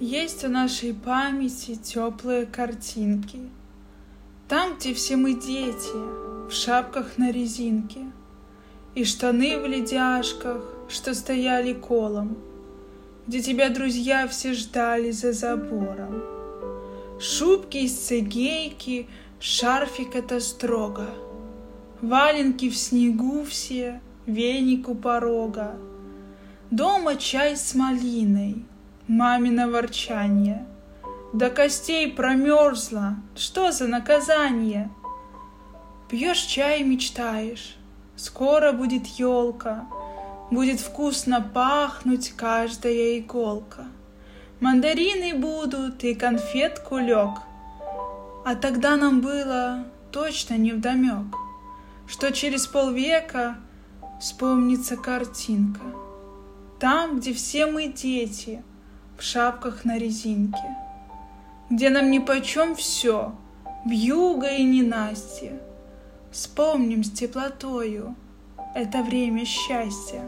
Есть в нашей памяти теплые картинки. Там, где все мы дети, в шапках на резинке, И штаны в ледяшках, что стояли колом, Где тебя друзья все ждали за забором. Шубки из цегейки, шарфик это строго, Валенки в снегу все, веник у порога. Дома чай с малиной, мамино ворчание. До костей промерзла, что за наказание? Пьешь чай и мечтаешь, скоро будет елка, Будет вкусно пахнуть каждая иголка. Мандарины будут и конфет кулек, А тогда нам было точно невдомек, Что через полвека вспомнится картинка. Там, где все мы дети, в шапках на резинке, Где нам нипочем все, вьюга и ненастье. Вспомним с теплотою это время счастья.